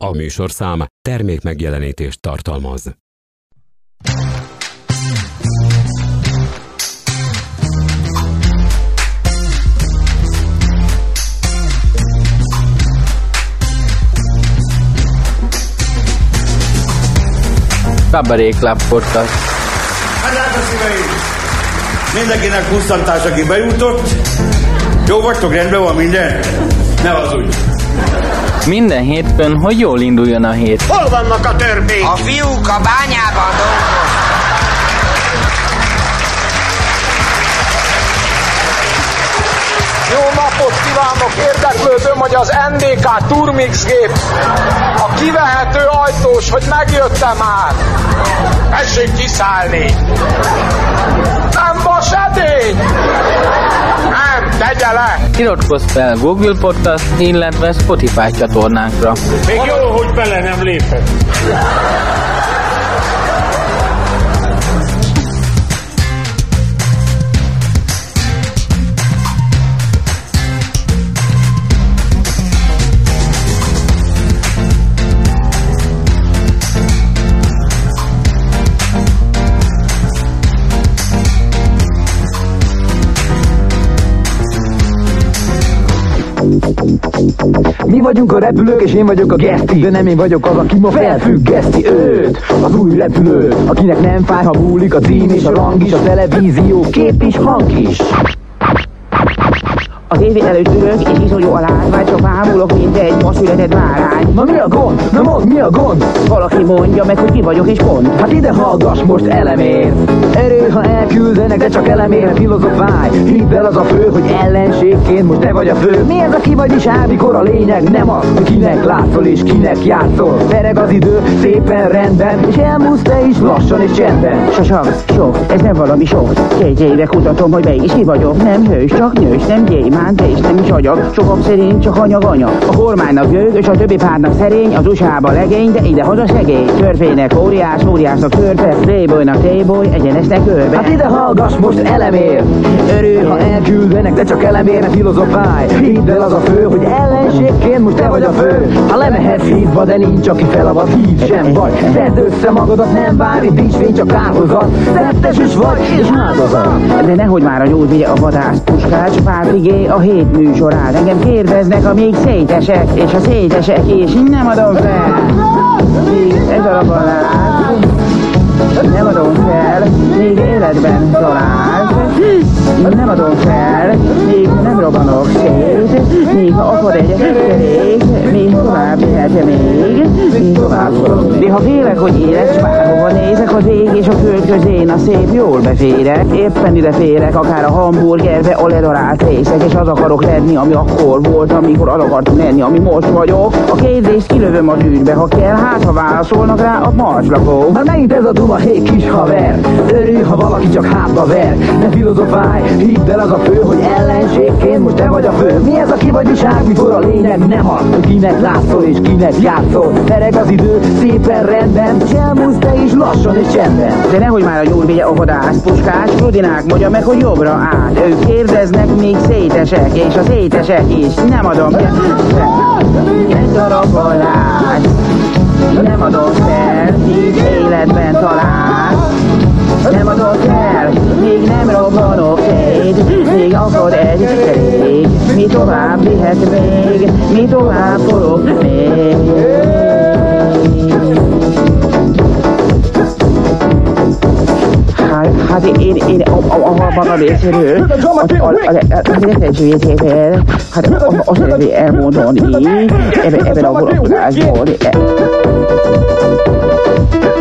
A műsorszám termék megjelenítést tartalmaz. Kabaré Club Podcast. Hát a szíveim! Mindenkinek pusztantás, aki bejutott. Jó vagytok, rendben van minden? Ne az úgy. Minden hétfőn, hogy jól induljon a hét. Hol vannak a törpék? A fiúk a bányában dolgoznak. Jó napot kívánok! Érdeklődöm, hogy az NDK Turmix gép a kivehető ajtós, hogy megjöttem már. Tessék kiszállni! Nem vas edény! Tegye le! Iratkozz fel Google Podcast, illetve Spotify csatornánkra. Még jó, hogy bele nem lépett. Mi vagyunk a repülők, és én vagyok a geszti. De nem én vagyok az, aki ma felfüggeszti őt. Az új repülő, akinek nem fáj, ha múlik a cím és a rang is A televízió, kép is, hang is Az évi előtt ülök, és iszonyú a látvány, csak ámulok, mint egy ma született bárány. Na mi a gond? Na mondd, mi a gond? Valaki mondja meg, hogy ki vagyok, és pont. Hát ide hallgass most elemér Erő, ha elküldenek, de csak elemér Filozofálj, hidd el az a fő, hogy ellenségként most te vagy a fő Mi ez a ki vagy is áll, mikor a lényeg nem az, hogy kinek látszol és kinek játszol Vereg az idő, szépen rendben, és elmúlsz te is lassan és csendben Sasam, sok, ez nem valami sok. Két éve kutatom, hogy melyik is ki vagyok. Nem hős, csak nős, nem gyémánt, és nem is agyag. Sokak szerint csak anyag anya. A kormánynak gőg, és a többi párnak szerény, az USA-ba legény, de ide haza segély. Törfének óriás, óriásnak törpe, playboynak téboly, egyenesnek körbe. Hát ide hallgass most elemér Örül, ha elküldenek, de csak elemér, ne filozofálj Hidd el az a fő, hogy ellenségként most te vagy a fő Ha lemehetsz hídba, de nincs, aki felavat Hív sem vagy, szedd össze magadat Nem várj, fény, csak kárhozat Szettes is vagy, és áldozat De nehogy már a nyújt vigye a vadász puskás Pátrigé a hét műsorán. Engem kérdeznek, amíg szétesek És a szétesek is. Nem adom fel. Míg ez a rabalás Nem adom fel, még életben talált Nem adom fel, még nem robbanok szét Még ha akar egy kerék Még tovább lehet még Még tovább szorok De ha félek, hogy élek, bárhova nézek Az ég és a föld közén a szép jól beférek. Éppen ide férek, akár a hamburgerbe A ledarált részek, és az akarok lenni Ami akkor volt, amikor az akartam lenni Ami most vagyok. A kérdést kilövöm az űrbe Ha kell, hát ha válaszolnak rá a marslakók. Már megint ez a duma, hé kis haver. Örülj, ha valaki csak hátba ver. Ne filozofálj, hidd el az a fő Hogy ellenségként most te vagy a fő. Mi ez a ki vagy viság, mikor a lényeg? Nem az Hogy kinek látszol és kinek játszol. Tereg az idő, szépen rendben. S elmúlsz te is lassan és csendben. De nehogy már a nyúl vigye a vadász puskás. Rudinák mondja meg, hogy jobbra át Ők kérdeznek, még szétesek És a szétesek is. Nem adom fel Egy darab halál Nem adom fel, míg életben talál nem adom fel, Akad egy kerék Mi tovább vihet még Mi tovább forog még Hát, hát én, én a, a, a, maga részéről, az, az, az, az lehetőségével, hát azt elmondani, ebben, ebben a vonatkozásból,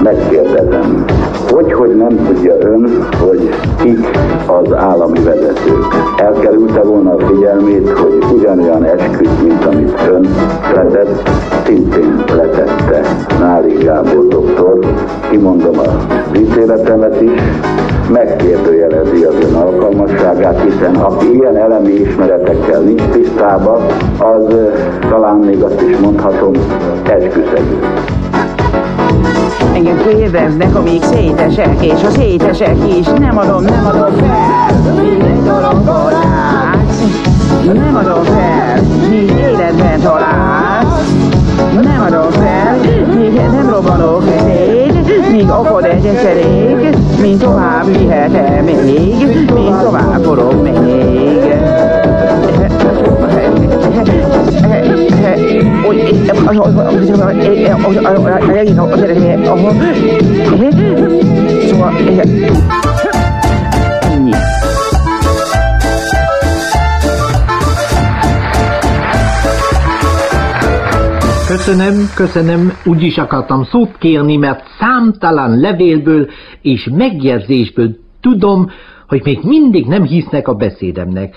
megkérdezem, hogy, hogy nem tudja ön, hogy kik az állami vezetők. Elkerülte volna a figyelmét, hogy ugyanolyan esküt, mint amit ön letett, szintén letette Náli Gábor doktor. Kimondom a ítéletemet is, megkérdőjelezi az ön alkalmasságát, hiszen aki ilyen elemi ismeretekkel nincs tisztában, az eh, talán még azt is mondhatom, esküszegő. Engem kérdeznek, amíg szétesek, és a szétesek is nem adom, nem adom fel, míg egy dologgal látsz. Nem adom fel, míg életben találsz. Adom fel, még nem robbanok szét, míg akad egy eserék, mint tovább vihetem még, mint tovább forog még. Szóval Köszönöm, köszönöm, úgy is akartam szót kérni, mert számtalan levélből és megjegyzésből tudom, hogy még mindig nem hisznek a beszédemnek.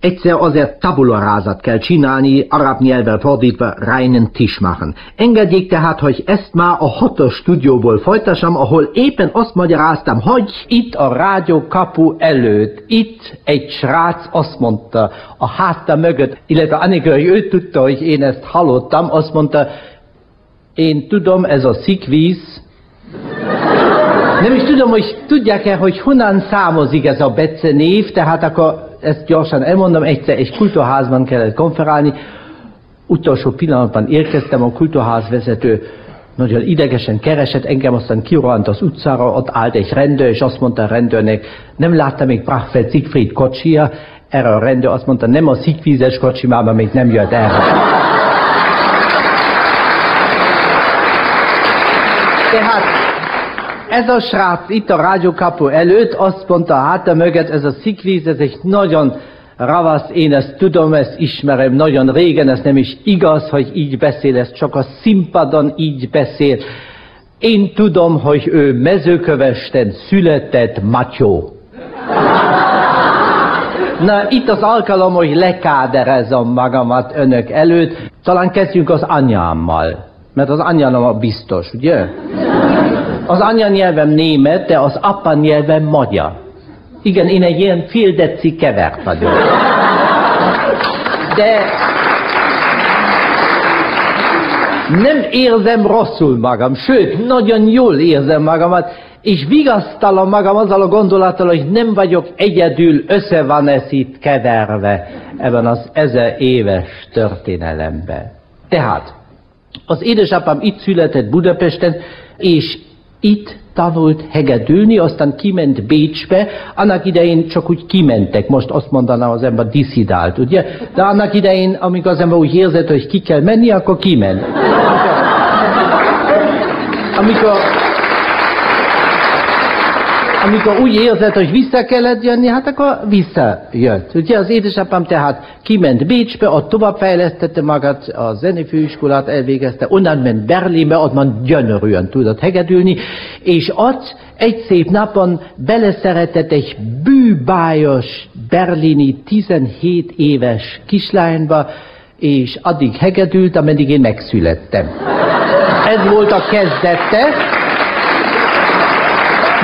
Egyszer azért tabularázat kell csinálni, arab nyelvvel fordítva reinen Tisch machen. Engedjék tehát, hogy ezt már a hatos stúdióból folytassam, ahol éppen azt magyaráztam, hogy itt a rádió kapu előtt, itt egy srác azt mondta a házta mögött, illetve amikor ő tudta, hogy én ezt hallottam, azt mondta, én tudom, ez a szikvíz, nem is tudom, hogy tudják-e, hogy honnan számozik ez a becenév, tehát akkor ezt gyorsan elmondom, egyszer egy kultúrházban kellett konferálni, utolsó pillanatban érkeztem, a kultúrház vezető nagyon idegesen keresett, engem aztán kirohant az utcára, ott állt egy rendőr, és azt mondta a rendőrnek, nem látta még Brachfeld Siegfried kocsia, erre a rendőr azt mondta, nem a szigvízes kocsi, már még nem jött erre. Tehát ez a srác itt a rádiókapu előtt azt mondta háta mögött, ez a szikvíz, ez egy nagyon ravasz, én ezt tudom, ezt ismerem nagyon régen, ez nem is igaz, hogy így beszél, ez csak a színpadon így beszél. Én tudom, hogy ő mezőkövesten született Matyó. Na, itt az alkalom, hogy lekáderezem magamat önök előtt. Talán kezdjünk az anyámmal, mert az anyám a biztos, ugye? Az anyanyelvem német, de az apa nyelvem magyar. Igen, én egy ilyen fél deci kevert vagyok. De nem érzem rosszul magam, sőt, nagyon jól érzem magamat, és vigasztalom magam azzal a gondolattal, hogy nem vagyok egyedül, össze van ez itt keverve ebben az ezer éves történelemben. Tehát, az édesapám itt született Budapesten, és itt tanult hegedülni, aztán kiment Bécsbe, annak idején csak úgy kimentek, most azt mondaná az ember diszidált, ugye? De annak idején, amikor az ember úgy érzett, hogy ki kell menni, akkor kiment. Amikor, amikor úgy érzett, hogy vissza kellett jönni, hát akkor visszajött. Ugye az édesapám tehát kiment Bécsbe, ott továbbfejlesztette magát, a zenefőiskolát elvégezte, onnan ment Berlinbe, ott man gyönyörűen tudott hegedülni, és ott egy szép napon beleszeretett egy bűbájos berlini 17 éves kislányba, és addig hegedült, ameddig én megszülettem. Ez volt a kezdete.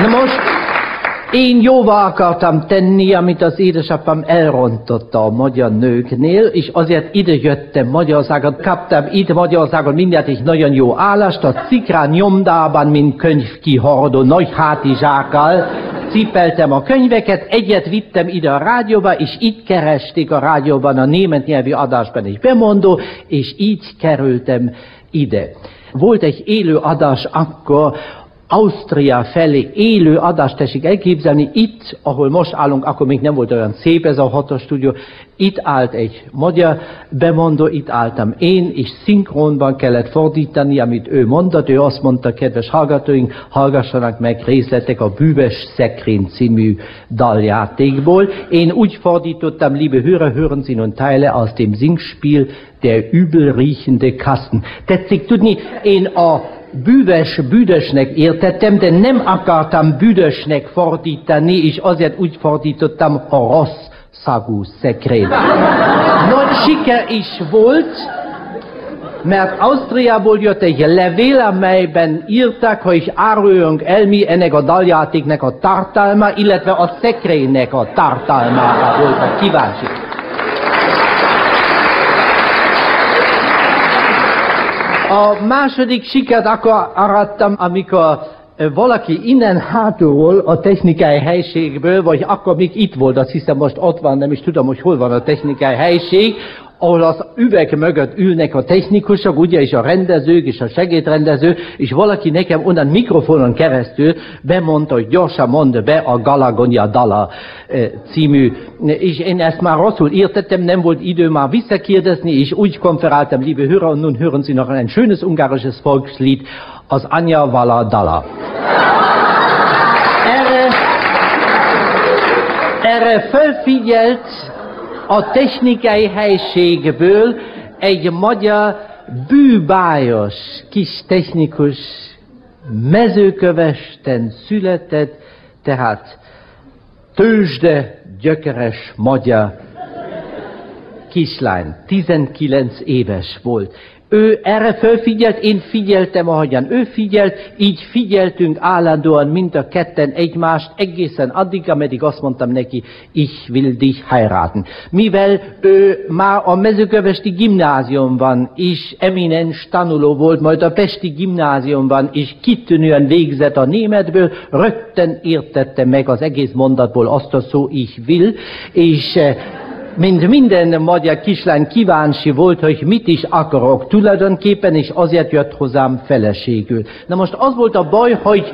Na most én jóvá akartam tenni, amit az édesapám elrontotta a magyar nőknél, és azért ide jöttem Magyarországon, kaptam itt Magyarországon mindjárt egy nagyon jó állást, a Cikrán nyomdában, mint könyvkihordó nagy hátizsákkal, cipeltem a könyveket, egyet vittem ide a rádióba, és itt keresték a rádióban a német nyelvi adásban egy bemondó, és így kerültem ide. Volt egy élő adás akkor, Ausztria felé élő adást tessék elképzelni, itt, ahol most állunk, akkor még nem volt olyan szép ez a hatos stúdió, itt állt egy magyar bemondó, itt álltam én, és szinkronban kellett fordítani, amit ő mondott, ő azt mondta, kedves hallgatóink, hallgassanak meg részletek a Bűves Szekrény című daljátékból. Én úgy fordítottam, liebe Hörer, hören Sie nun Teile aus dem Singspiel Der übel riechende Kasten. Tetszik tudni, én a bűvös büdösnek értettem, de nem akartam büdösnek fordítani, és azért úgy fordítottam a rossz szagú szekrény. Nagy siker is volt, mert Ausztriából jött egy levél, amelyben írtak, hogy áruljunk el mi ennek a daljátéknek a tartalma, illetve a szekrénynek a tartalmára voltak kíváncsi. A második sikert akkor arattam, amikor valaki innen hátulról, a technikai helységből, vagy akkor még itt volt, azt hiszem most ott van, nem is tudom, hogy hol van a technikai helység, ahol az üveg mögött ülnek a technikusok, ugye, és a rendezők, és a segédrendező, és valaki nekem onnan mikrofonon keresztül bemondta, hogy gyorsan mondd be a Galagonia Dala eh, című, és én ezt már rosszul értettem, nem volt idő már visszakérdezni, és úgy konferáltam, liebe Hörer, und nun hören Sie noch ein schönes ungarisches Volkslied, az Anya Vala Dala. Erre, erre felfigyelt a technikai helységből egy magyar bűbájos kis technikus mezőkövesten született, tehát tőzsde gyökeres magyar kislány, 19 éves volt. Ő erre fölfigyelt, én figyeltem, ahogyan ő figyelt, így figyeltünk állandóan mind a ketten egymást, egészen addig, ameddig azt mondtam neki, ich will dich heiraten. Mivel ő már a mezőkövesti gimnáziumban is eminens tanuló volt, majd a Pesti gimnáziumban is kitűnően végzett a németből, rögtön értette meg az egész mondatból azt a szó, ich will, és mint minden magyar kislány kíváncsi volt, hogy mit is akarok tulajdonképpen, és azért jött hozzám feleségül. Na most az volt a baj, hogy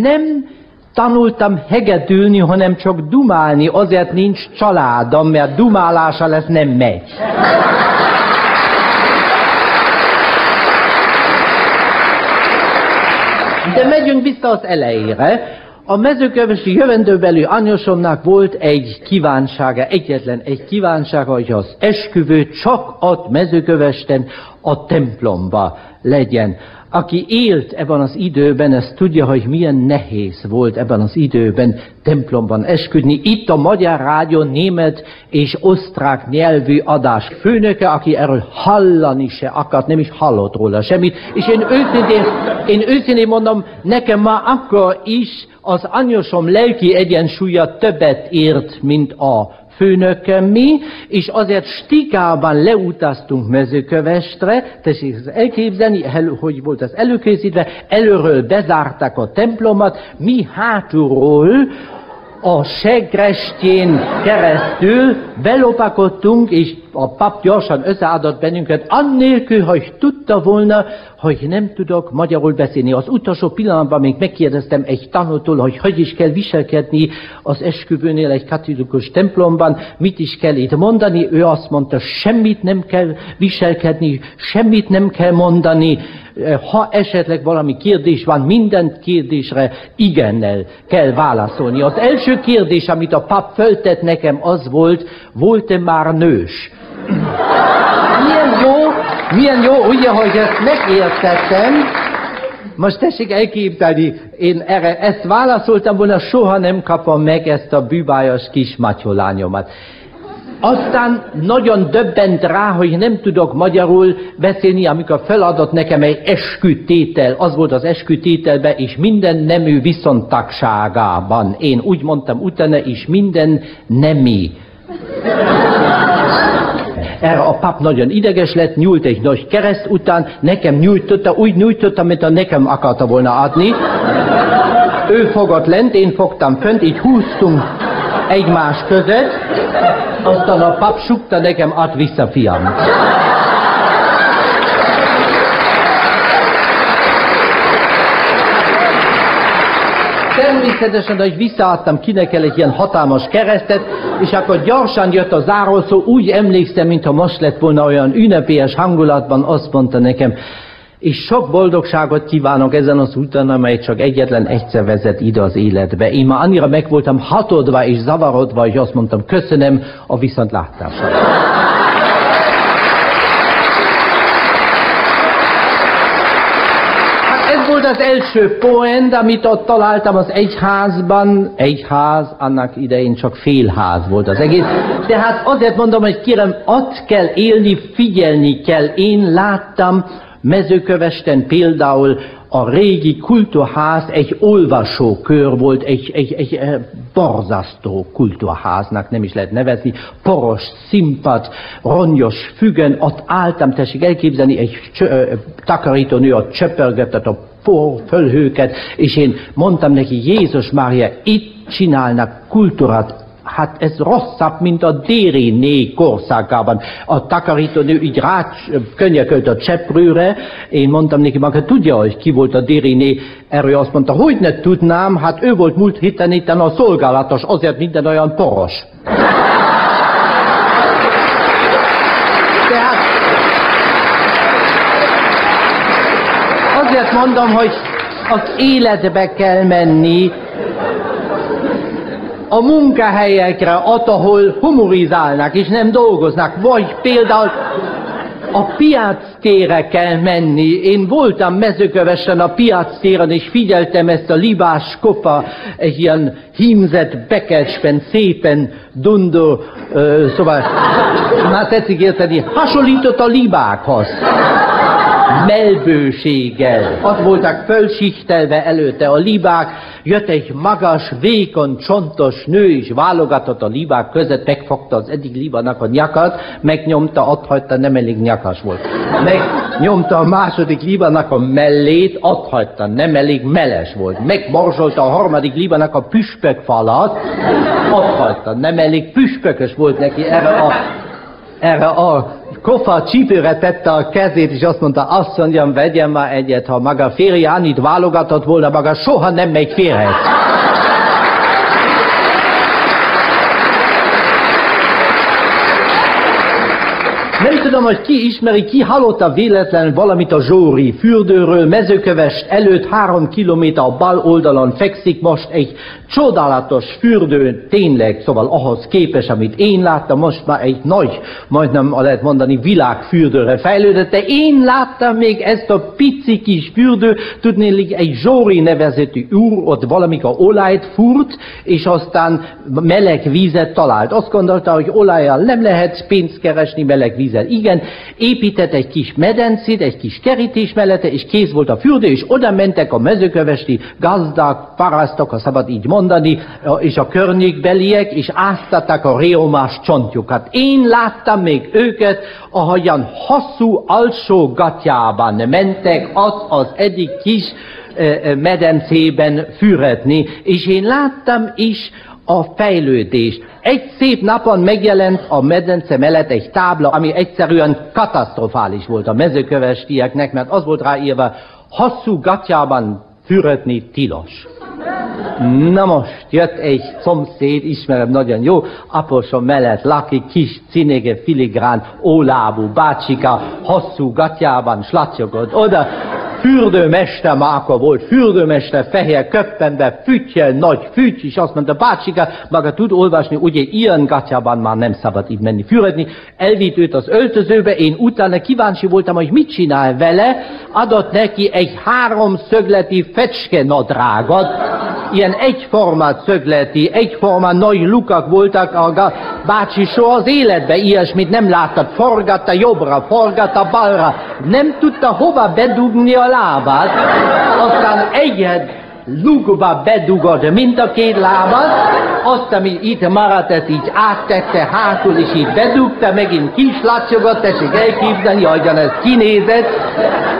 nem tanultam hegedülni, hanem csak dumálni, azért nincs családom, mert dumálása lesz nem megy. De megyünk vissza az elejére. A mezőkövesi jövendőbeli anyosomnak volt egy kívánsága, egyetlen egy kívánsága, hogy az esküvő csak ott mezőkövesten a templomba legyen. Aki élt ebben az időben, ez tudja, hogy milyen nehéz volt ebben az időben templomban esküdni. Itt a Magyar Rádió német és osztrák nyelvű adás főnöke, aki erről hallani se akart, nem is hallott róla semmit. És én őszintén, én őszintén mondom, nekem már akkor is az anyosom lelki egyensúlya többet ért, mint a főnököm mi, és azért stikában leutaztunk mezőkövestre, tessék elképzelni, hogy volt az előkészítve, előről bezárták a templomot, mi hátulról a segrestjén keresztül belopakodtunk, és a pap gyorsan összeadott bennünket, annélkül, hogy tudta volna, hogy nem tudok magyarul beszélni. Az utolsó pillanatban még megkérdeztem egy tanútól, hogy hogy is kell viselkedni az esküvőnél egy katolikus templomban, mit is kell itt mondani. Ő azt mondta, semmit nem kell viselkedni, semmit nem kell mondani, ha esetleg valami kérdés van, minden kérdésre igennel kell válaszolni. Az első kérdés, amit a pap föltett nekem, az volt, volt-e már nős? Milyen jó, milyen jó, ugye, hogy ezt megértettem, most tessék elképzelni, én erre ezt válaszoltam volna, soha nem kapom meg ezt a bűbájas kis matyolányomat. Aztán nagyon döbbent rá, hogy nem tudok magyarul beszélni, amikor feladott nekem egy eskütétel. Az volt az eskütételben, és minden nemű viszontagságában. Én úgy mondtam utána, és minden nemi. Erre a pap nagyon ideges lett, nyújt egy nagy kereszt után, nekem nyújtotta, úgy nyújtotta, mint a nekem akarta volna adni. Ő fogott lent, én fogtam fönt, így húztunk egymás között, aztán a pap sukta nekem, ad vissza, fiam. Természetesen, hogy visszaadtam kinek el egy ilyen hatalmas keresztet, és akkor gyorsan jött a zárószó, úgy emlékszem, mintha most lett volna olyan ünnepélyes hangulatban, azt mondta nekem, és sok boldogságot kívánok ezen az úton, amely csak egyetlen egyszer vezet ide az életbe. Én már annyira meg voltam hatodva és zavarodva, hogy azt mondtam, köszönöm a viszontlátásra. Hát ez volt az első poend, amit ott találtam az egyházban. Egyház, annak idején csak félház volt az egész. Tehát azért mondom, hogy kérem, ott kell élni, figyelni kell. Én láttam, Mezőkövesten például a régi kulturház egy olvasókör volt, egy, egy, egy, egy borzasztó kulturháznak nem is lehet nevezni, poros színpad, rongyos fügön, ott álltam, tessék elképzelni, egy csö, takarítónő ott csöpörgetett a fölhőket, és én mondtam neki, Jézus Mária, itt csinálnak kultúrát, hát ez rosszabb, mint a Dériné korszakában. A takarítónő így rá könyökölt a cseprőre, én mondtam neki, maga tudja, hogy ki volt a Dériné, erről azt mondta, hogy ne tudnám, hát ő volt múlt héten itt a szolgálatos, azért minden olyan poros. Tehát azért mondom, hogy az életbe kell menni, a munkahelyekre, ott, ahol humorizálnak és nem dolgoznak, vagy például a piactére kell menni. Én voltam mezőkövesen a piactéren, és figyeltem ezt a libás kofa, egy ilyen hímzett bekecsben, szépen dundó, szóval, már tetszik érteni, hasonlított a libákhoz melbőséggel. Ott voltak fölsichtelve előtte a libák, jött egy magas, vékony, csontos nő, és válogatott a libák között, megfogta az egyik libanak a nyakat, megnyomta, ott hagyta, nem elég nyakas volt. Megnyomta a második libanak a mellét, ott hagyta, nem elég meles volt. Megborzsolta a harmadik libanak a püspök falat, ott hagyta, nem elég püspökös volt neki erre a erre a kofa csípőre tette a kezét, és azt mondta, azt mondjam, vegyen már egyet, ha maga férje Anit válogatott volna, maga soha nem megy férhez. Nem tudom, hogy ki ismeri, ki hallotta véletlen valamit a Zsóri fürdőről, mezőkövest előtt három kilométer a bal oldalon fekszik most egy csodálatos fürdő, tényleg, szóval ahhoz képes, amit én láttam, most már egy nagy, majdnem lehet mondani világfürdőre fejlődött, de én láttam még ezt a pici kis fürdő, tudnélik egy Zsóri nevezetű úr ott valamikor olajt furt, és aztán meleg vízet talált. Azt gondolta, hogy olajjal nem lehet pénzt keresni, meleg vízzel. Igen, épített egy kis medencét, egy kis kerítés mellette, és kész volt a fürdő, és oda mentek a mezőkövesti gazdák, parasztok, ha szabad így mondani, és a környékbeliek, és áztatták a réomás csontjukat. Én láttam még őket, ahogyan hosszú alsó gatyában mentek ott az egyik kis medencében füretni, és én láttam is a fejlődést. Egy szép napon megjelent a medence mellett egy tábla, ami egyszerűen katasztrofális volt a mezőkövestieknek, mert az volt ráírva, hosszú gatyában fürödni tilos. Na most jött egy szomszéd, ismerem nagyon jó, aposom mellett lakik kis cinége filigrán ólábú bácsika, hosszú gatyában slatyogott oda, fürdőmester Máka volt, fürdőmester, fehér köppenbe, füttyel, nagy füty, és azt mondta, bácsika, maga tud olvasni, ugye ilyen gatyában már nem szabad így menni fürdni. Elvitt őt az öltözőbe, én utána kíváncsi voltam, hogy mit csinál vele, adott neki egy háromszögleti fecske nadrágot, ilyen egyformát szögleti, egyformán nagy lukak voltak, a bácsi soha az életbe ilyesmit nem láttad, forgatta jobbra, forgatta balra, nem tudta hova bedugni a lábát, aztán egyet lugba bedugod mind a két lábat, azt, ami itt maradt, ezt így áttette hátul, és így bedugta, megint kislacsogott, tessék elképzelni, ahogyan ez kinézett.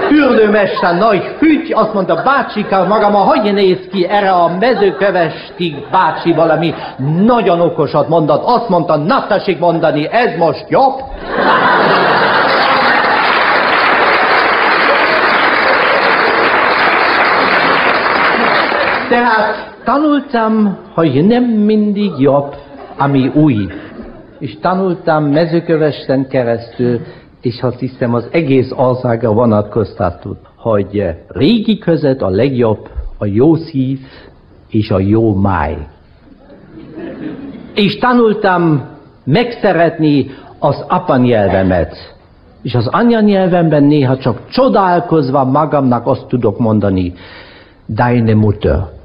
Fürdőmester nagy fügy, azt mondta, bácsika, magam, hogy néz ki erre a mezőkövesti bácsi valami nagyon okosat mondott. Azt mondta, na tessék mondani, ez most jobb. Tehát tanultam, hogy nem mindig jobb, ami új. És tanultam mezőkövesten keresztül, és azt hiszem az egész országra vonatkoztatott, hogy régi között a legjobb a jó szív és a jó máj. És tanultam megszeretni az apanyelvemet. És az anyanyelvemben néha csak csodálkozva magamnak azt tudok mondani, deine Mutter.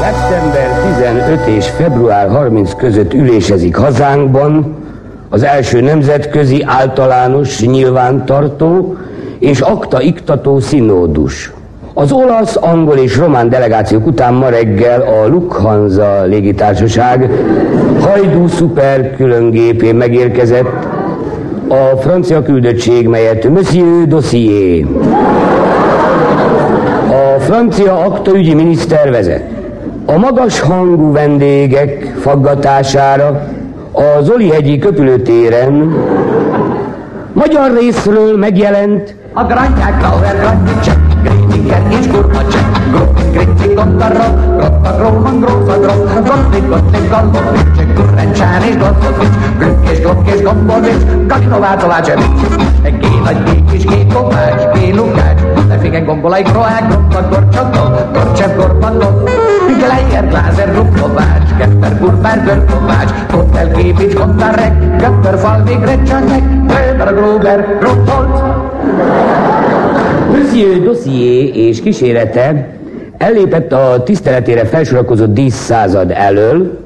Szeptember 15 és február 30 között ülésezik hazánkban az első nemzetközi általános nyilvántartó és akta-iktató színódus. Az olasz, angol és román delegációk után ma reggel a Lufthansa légitársaság hajdú szuper különgépén megérkezett a francia küldöttség, melyet Monsieur Dossier A francia aktaügyi miniszter vezet. A magas hangú vendégek faggatására a Zoli-hegyi köpülőtéren magyar részről megjelent a Grandják Lauer Grandicek, Gréniker és Gróman Gróza Gróza, Gottlieb Gottlieb Gallovicsek, Gurrencsán és Gottovics, Glück és Glock és Gombovics, Galino Vácovácsevics, G nagy G kis G Kovács, G Lukács, Lefigen Gombolai Kroák, Grotta Gorcsató, Gorcsev Gorbatot, Gleier Glázer Ruklovács, Kepper Gurbár Görkovács, Kottel Képics Kontarek, Kepper Falvig Recsanek, Gröber Gruber Rutholt, Monsieur Dossier és kísérete. Ellépett a tiszteletére felsorakozott díszszázad elől,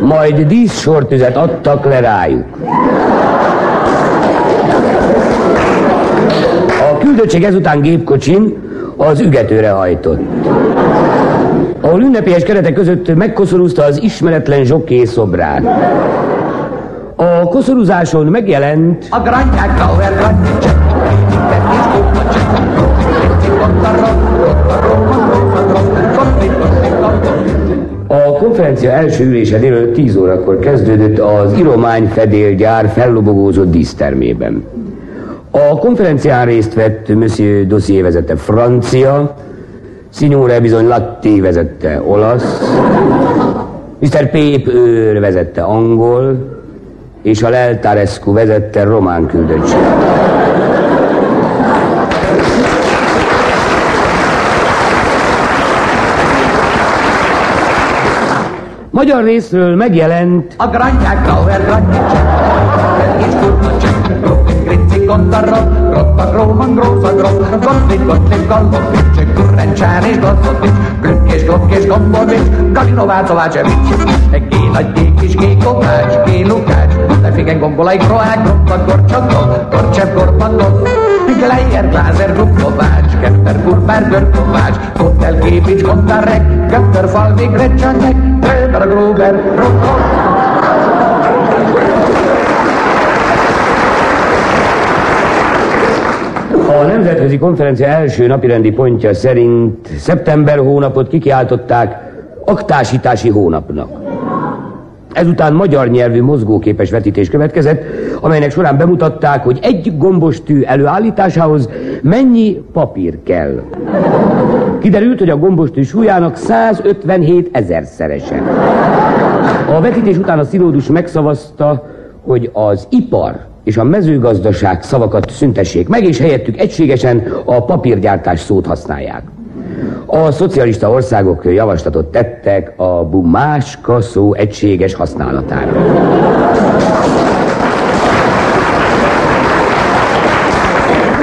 majd díszsortüzet adtak le rájuk. A küldöttség ezután gépkocsin az ügetőre hajtott. Ahol ünnepélyes keretek között megkoszorúzta az ismeretlen zsokké szobrát. A koszorúzáson megjelent a Grandják Lauer Grandicek, konferencia első ülése délelőtt 10 órakor kezdődött az Iromány Fedélgyár fellobogózott dísztermében. A konferencián részt vett Monsieur Dossier vezette francia, Signore bizony Latti vezette olasz, Mr. Pép őr vezette angol, és a Leltarescu vezette román küldöttség. Magyar részről megjelent. A Grandják Grinci Gondarra, Grotta Gróman Gróza Gróza, Gottlieb Gottlieb Gallovicsek, Gurrencsán és Gottovics, Glück és Glock és Gombovics, Galino Vácovácsevics, G nagy kis G Kovács, G Lukács, Lefigen Gombolai Kroák, Grotta Gorcsató, Gorcsev Gorbatot, Gleier Glázer Ruklovács, Kepper Gurbár Görkovács, Kottel Képics Kontarek, Kepper Falvig Recsanek, Gröber Gruber Rukol. A nemzetközi konferencia első napirendi pontja szerint szeptember hónapot kikiáltották aktásítási hónapnak. Ezután magyar nyelvű mozgóképes vetítés következett, amelynek során bemutatták, hogy egy gombostű előállításához mennyi papír kell. Kiderült, hogy a gombostű súlyának 157 ezer szerese. A vetítés után a szilódus megszavazta, hogy az ipar és a mezőgazdaság szavakat szüntessék meg, és helyettük egységesen a papírgyártás szót használják. A szocialista országok javaslatot tettek a bumáska szó egységes használatára.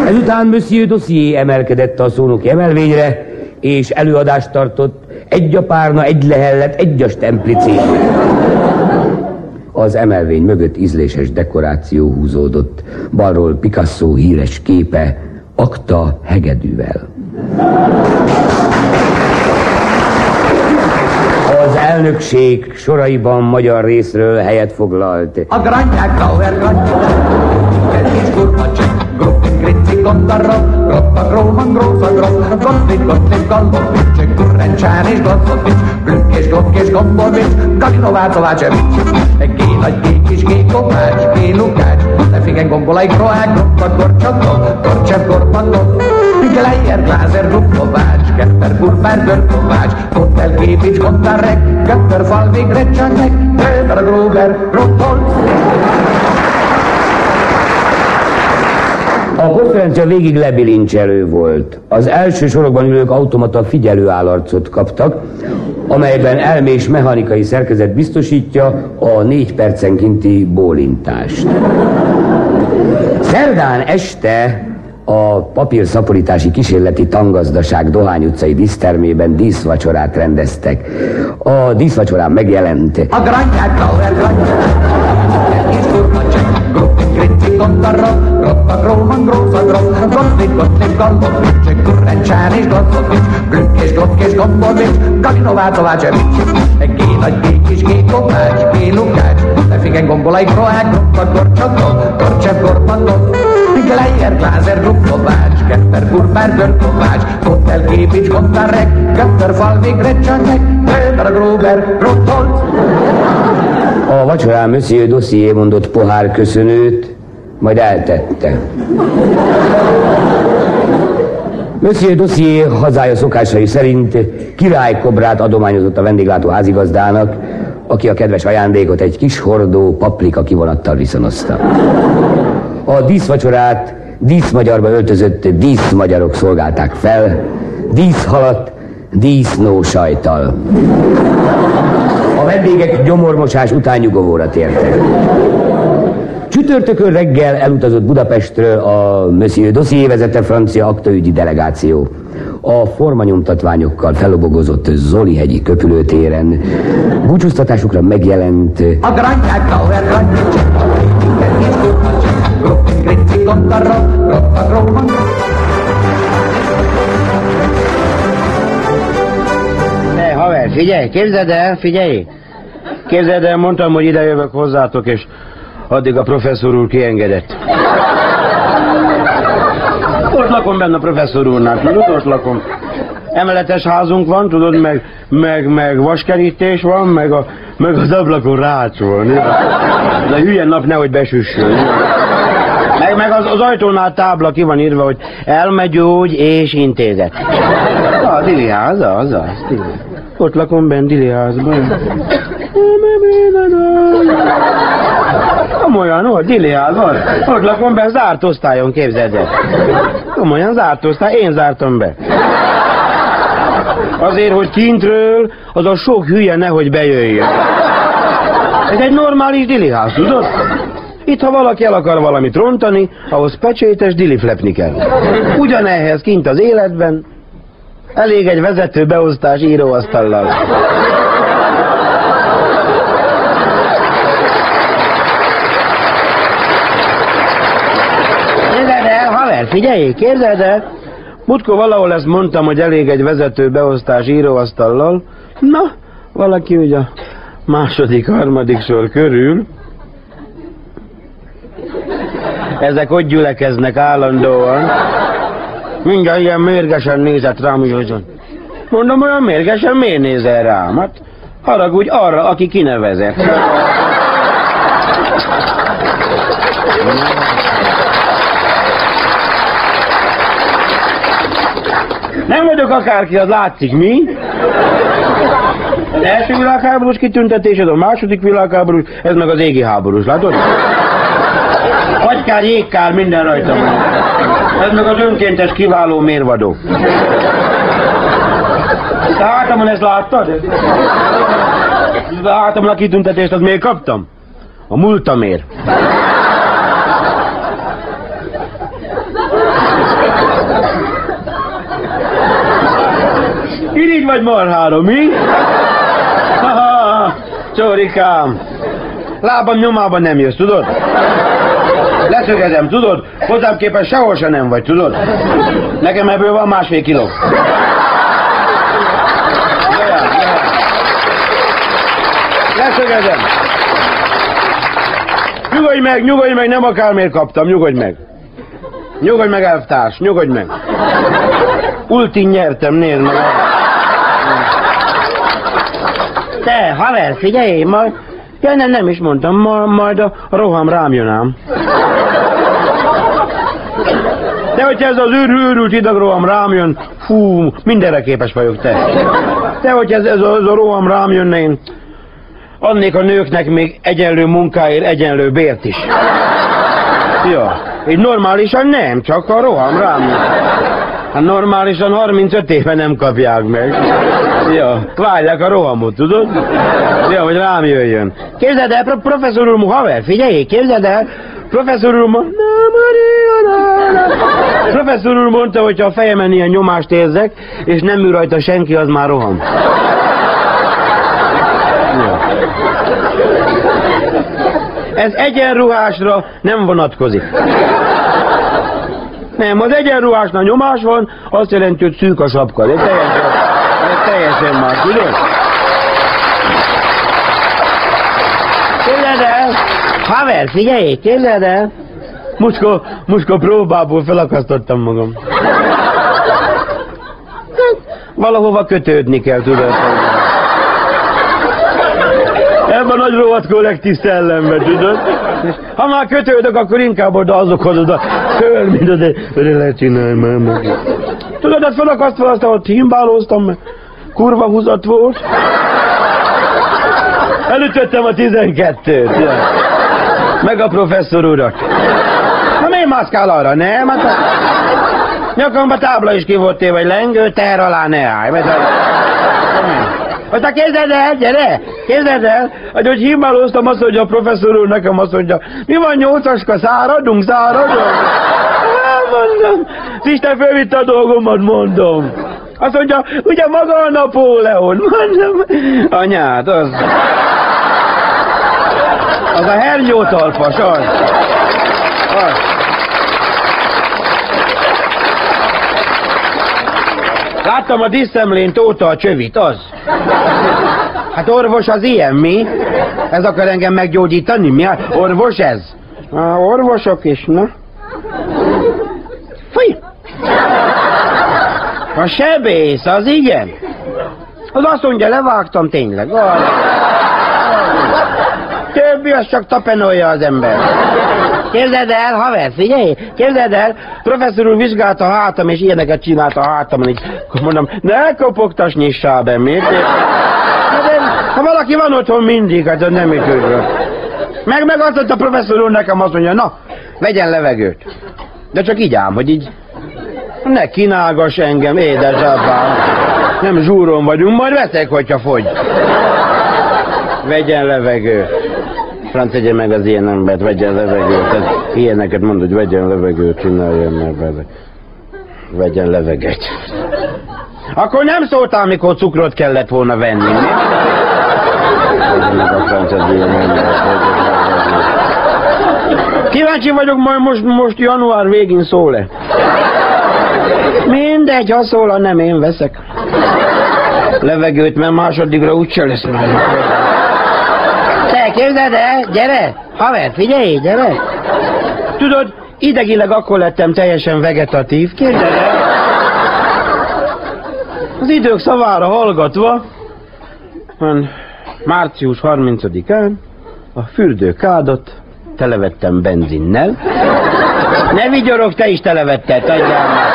Ezután Monsieur Dossier emelkedett a szónoki emelvényre, és előadást tartott egy a párna, egy lehellet, egy a. Az emelvény mögött ízléses dekoráció húzódott, balról Picasso híres képe, akta hegedűvel. Az elnökség soraiban magyar részről helyet foglalt. A Grandják Lauer Grandicek, és Gurmacsek, Gruppen Grinci Gondarra, Grotta Gróman Gróza Gróza, Gottlieb Gottlieb Gallovicsek, Gurrencsán és Gottovics, Glück és Glock és Gombovics, Galino Vácovácsevics, G nagy G kis G Kovács, G Lukács, Lefigen Gombolai Kroák, Grotta Gorcsató, Gorcsev Gorbatot, Gleier Glázer Ruklovács, Kepper Gurbár Görkovács, Kottel Képics Kontarek, Kepper Falvig Recsanek, Gröber Gruber Rutholt. A konferencia végig lebilincselő volt. Az első sorokban ülők automata figyelőállarcot kaptak, amelyben elmés mechanikai szerkezet biztosítja a négy percenkinti bólintást. Szerdán este a papírszaporítási kísérleti tangazdaság Dohány utcai dísztermében díszvacsorát rendeztek. A díszvacsorán megjelent. A Grandják Lauer Grandicek, és Gurmacsek, Gruppen Grinci Gondarra, Grotta Gróman Gróza Gróza, Gottlieb Gottlieb Gallovicsek, Gurrencsán és Gottovics, Glück és Glock és Gombovics, Galino Vácovácsevics, G nagy G kis G Kovács, G Lukács, Lefigen Gombolai Kroák, Gorcsató, Gorcsev Gorbatot, Gleier, Glaser, Ruppkovács, Kepper, Kurbár, Görkovács, Kottel, Képics, Kottarek, Götter, Falvig, Recsanyek, Böber, Gróber, Rottolt. A vacsorán Monsieur Dossier mondott pohár köszönőt, majd eltette. Monsieur Dossier hazája szokásai szerint királykobrát adományozott a vendéglátó házigazdának, aki a kedves ajándékot egy kis hordó paprika kivonattal viszonozta. A díszvacsorát díszmagyarba öltözött díszmagyarok szolgálták fel, díszhalat, dísznó sajtal. A vendégek gyomormosás után nyugovóra tértek. Csütörtökön reggel elutazott Budapestről a Monsieur Dossier vezette francia aktaügyi delegáció. A formanyomtatványokkal felobogozott Zoli-hegyi köpülőtéren búcsúztatásukra megjelent A Granyák, Gritzi, Kottarra, Rotta, Gróman. Ne, haver, figyelj, képzeld el, figyelj! Képzeld el, mondtam, hogy ide jövök hozzátok, és addig a professzor úr kiengedett. Ott lakom benne a professzor úrnál, tudod, ott lakom. Emeletes házunk van, tudod, meg, meg, meg vaskerítés van, meg, a, meg az ablakon rács van. De hülye nap nehogy besüssön. Meg, meg az, az ajtónál tábla ki van írva, hogy elmegyógy és intézet. A Dili ház, az, az, Dili. Ott lakom benne Dili házban. Komolyan, ott Dili házban. Ott lakom benne zárt osztályon, képzeld el. Komolyan zárt osztály, én zártam be. Azért, hogy kintről az a sok hülye nehogy bejöjjön. Ez egy normális diliház, tudod? Itt, ha valaki el akar valamit rontani, ahhoz pecsétes diliflepni kell. Ugyanehhez kint az életben elég egy vezető beosztás íróasztallal. Haver, figyelj, képzeld el! Mutkó valahol ezt mondtam, hogy elég egy vezető beosztás íróasztallal. Na, valaki ugye a második, harmadik sor körül. Ezek ott gyülekeznek állandóan. Mindjárt ilyen mérgesen nézett rám, azon. Mondom, olyan mérgesen miért nézel rám? Hát haragudj arra, aki kinevezett. Nem vagyok akárki, az látszik, mi? Az első világháborús kitüntetés, ez a második világháborús, ez meg az égi háborús, látod? Agykár, jégkár, minden rajta van. Ez meg az önkéntes kiváló mérvadó. A hátamon ezt láttad? A hátamon a kitüntetést, az miért kaptam? A múltamért. Irigy vagy marhára, mi? Ha-ha, Csórikám, lábam nyomában nem jössz, tudod? Leszögezem, tudod? Hozzám képest sehol se nem vagy, tudod? Nekem ebből van másfél kiló. Leszögezem. Nyugodj meg, nyugodj meg, nem akármiért kaptam, nyugodj meg. Nyugodj meg, elvtárs, nyugodj meg. Ultin nyertem, nézd meg. Te, haver, figyelj, majd... Ja, nem, nem is mondtam, ma, majd a roham rám jön ám. De hogyha ez az őrült idegroham rám jön, fú, mindenre képes vagyok te. De hogyha ez, ez, a, ez a roham rám jönne, én adnék a nőknek még egyenlő munkáért egyenlő bért is. Ja, így normálisan nem, csak a roham rám jön. Hát normálisan 35 éve nem kapják meg. Ja, várják a rohamot, tudod? Ja, hogy rám jöjjön. Képzeld el, pro- professzor úr, haver, figyelj, képzeld el, professzor úr, mo- Na, Maria, na, na. professzor úr mondta, hogy ha a fejemen ilyen nyomást érzek, és nem ül rajta senki, az már roham. Ez egyenruhásra nem vonatkozik. Nem, az egyenruhásnál nyomás van, azt jelenti, hogy szűk a sapka. Ez teljesen, teljesen más, tudod? Képzeld el, haver, figyelj, képzeld el, Muska, muska próbából felakasztottam magam. Valahova kötődni kell, tudod. Ebben a nagy rovat kollektív szellemben, tudod? Ha már kötődök, akkor inkább oda azokhoz oda föl, mint oda, oda lehet csinálni már meg. Tudod, ezt felakasztva, aztán ott himbálóztam, mert kurva húzat volt. Elütöttem a 12-t. Ja. Meg a professzor urat. Na miért mászkál arra, nem? Hát a... Nyakamba tábla is ki volt hogy lengő teher alá ne állj. Mert a... Aztán képzeld el, gyere, képzeld el, hogy hogy himmálóztam azt, hogy a professzor úr nekem azt mondja, mi van nyolcaska, száradunk, száradunk? Hát, mondom, az Isten fölvitte a dolgomat, mondom. Azt mondja, ugye maga a Napóleon, mondom, anyád, az... Az a hernyótalpas, az. az. Láttam a diszemlén tóta a csövit, az. Hát orvos az ilyen, mi? Ez akar engem meggyógyítani? Mi? a Orvos ez? A orvosok is, na. Fúj! A sebész, az igen. Az azt mondja, levágtam tényleg. Az. Többi, az csak tapenolja az ember. Képzeld el, haver, figyelj! Képzeld el, professzor úr vizsgálta a hátam, és ilyeneket csinált a hátamon, így mondom, ne kopogtas nyissá be, miért? De, ha valaki van otthon mindig, hát nem ütődve. Meg, meg azt a professzor úr nekem azt mondja, na, vegyen levegőt. De csak így ám, hogy így ne kínálgass engem, édesapám. Nem zsúron vagyunk, majd veszek, hogyha fogy. Vegyen levegőt. Franc tegye meg az ilyen embert, vegyen levegőt. Tehát ilyeneket mond, hogy vegyen levegőt, csináljon meg vele. Vegyen levegőt. Akkor nem szóltál, amikor cukrot kellett volna venni, mi? Kíváncsi vagyok, majd most, most január végén szól-e? Mindegy, ha szól, nem én veszek. Levegőt, mert másodikra úgyse lesz már. Képzeld el, gyere! Haver, figyelj, gyere! Tudod, idegileg akkor lettem teljesen vegetatív, képzeld el. Az idők szavára hallgatva, március 30-án a fürdőkádat televettem benzinnel. Ne vigyorog, te is televetted, adjál már.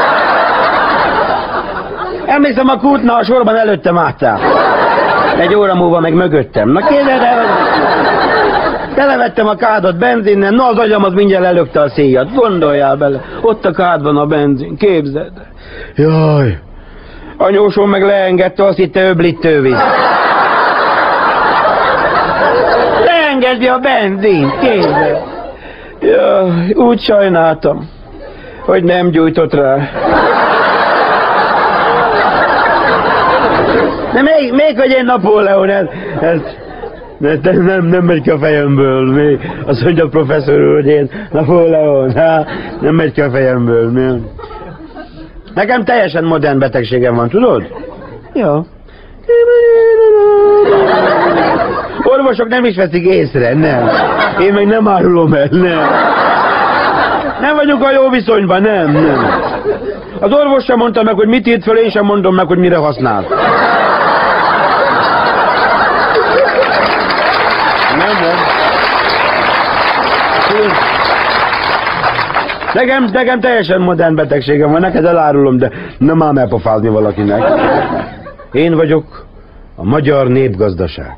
Emlékszem, a kútna a sorban előttem álltál. Egy óra múlva meg mögöttem. Na kérdez el, televettem a kádat benzinnen, na az agyam az mindjárt lelökte a szíjat. Gondoljál bele, ott a kádban a benzin, képzeld. Jaj, anyósom meg leengedte, azt hitte öblítővíz. Leengedje a benzin, képzeld. Jaj, úgy sajnáltam, hogy nem gyújtott rá. De még, még hogy én Napóleon, ez, ez, ez nem, nem megy ki a fejemből, mi? Azt mondja a professzor úr, hogy én Napóleon, há, nem megy ki a fejemből, mi? Nekem teljesen modern betegségem van, tudod? Jó. Orvosok nem is veszik észre, nem. Én meg nem árulom el, nem. Nem vagyunk a jó viszonyban, nem, nem. Az orvos sem mondta meg, hogy mit írt föl, én sem mondom meg, hogy mire használ. Nem. Nekem, nekem teljesen modern betegségem van, neked elárulom, de nem ám elpofázni valakinek. Én vagyok a magyar népgazdaság.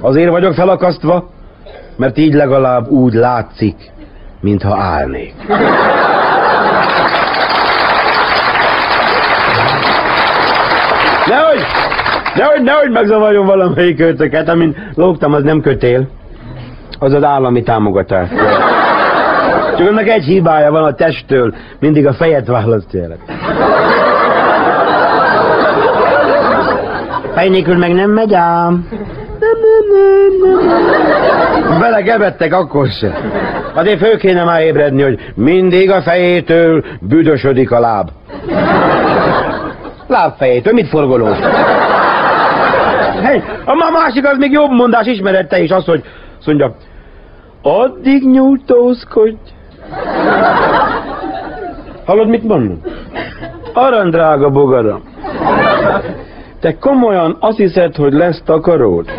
Azért vagyok felakasztva, mert így legalább úgy látszik, mintha állnék. Nehogy, nehogy megzavarjon valamelyik kötöket, amin lógtam, az nem kötél. Az az állami támogatás. Csak annak egy hibája van a testtől, mindig a fejet választja el. Fej nélkül meg nem megy ám. Belegebettek akkor se. Azért fő kéne már ébredni, hogy mindig a fejétől büdösödik a láb. Lábfejétől, mit forgolós? A másik az még jobb mondás ismerette is az, hogy azt mondja, Addig nyújtózkodj. Hallod, mit mondom? Arany drága bogaram. Te komolyan azt hiszed, hogy lesz takaród?